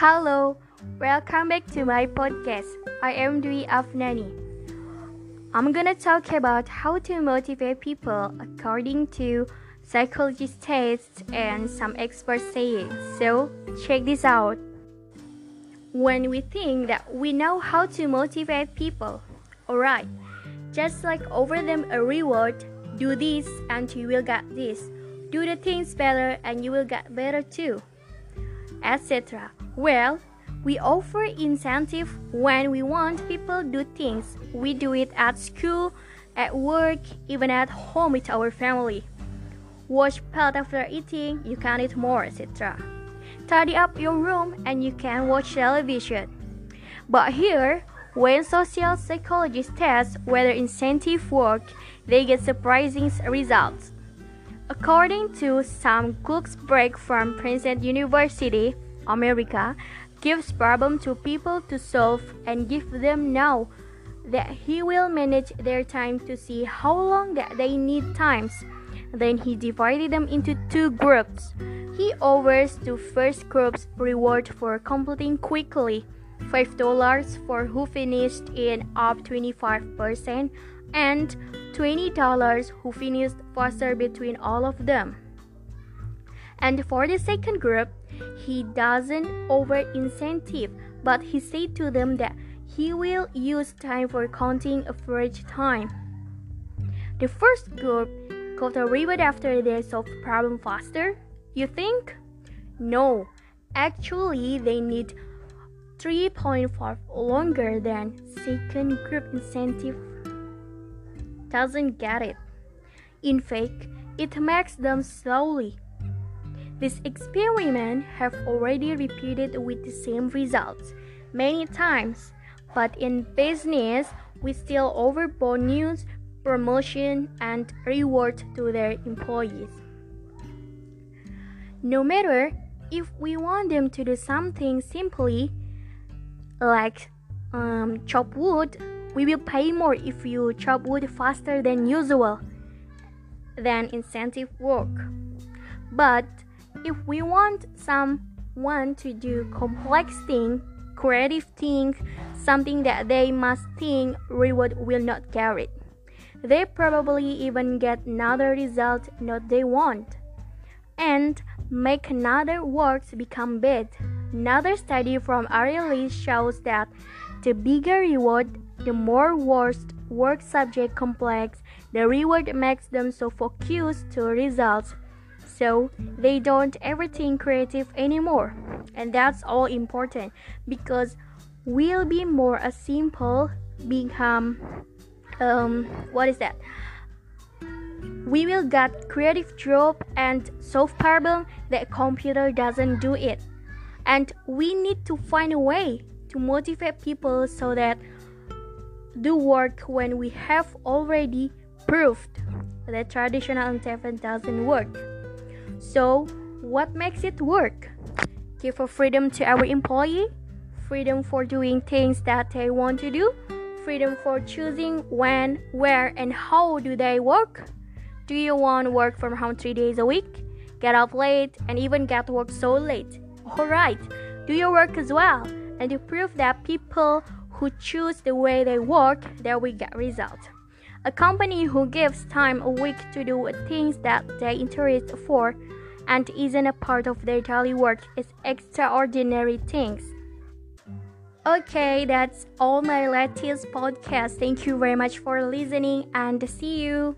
Hello, welcome back to my podcast. I am Dwi Afnani. I'm gonna talk about how to motivate people according to psychologist tests and some experts saying. So, check this out. When we think that we know how to motivate people, alright, just like offer them a reward, do this and you will get this. Do the things better and you will get better too, etc. Well, we offer incentive when we want people do things. We do it at school, at work, even at home with our family. Wash plate after eating, you can eat more, etc. Tidy up your room and you can watch television. But here, when social psychologists test whether incentive work, they get surprising results. According to Sam Glucksberg from Princeton University, America gives problem to people to solve and give them now that he will manage their time to see how long that they need times. Then he divided them into two groups. He offers to first group's reward for completing quickly, $5 for who finished in up 25% and $20 who finished faster between all of them. And for the second group, he doesn't over incentive, but he said to them that he will use time for counting average time. The first group got a reward after they solved problem faster. You think? No, actually they need 3.5 longer than second group incentive doesn't get it. In fact, it makes them slowly this experiment have already repeated with the same results many times, but in business, we still offer bonus, promotion, and reward to their employees. No matter if we want them to do something simply like um, chop wood, we will pay more if you chop wood faster than usual than incentive work. But if we want someone to do complex thing, creative thing, something that they must think reward will not get it. They probably even get another result not they want. And make another works become bad. Another study from Ariely shows that the bigger reward, the more worst work subject complex, the reward makes them so focused to results so they don't ever think creative anymore. And that's all important because we'll be more a simple become um what is that? We will get creative job and solve problem that computer doesn't do it. And we need to find a way to motivate people so that do work when we have already proved that traditional intelligence doesn't work so, what makes it work? Give a freedom to our employee, freedom for doing things that they want to do, freedom for choosing when, where, and how do they work. Do you want to work from home three days a week? Get up late and even get work so late. Alright, do your work as well. And to prove that people who choose the way they work, there we get results. A company who gives time a week to do things that they interest for and isn't a part of their daily work is extraordinary things. Okay, that's all my latest podcast. Thank you very much for listening and see you.